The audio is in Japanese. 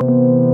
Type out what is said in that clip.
う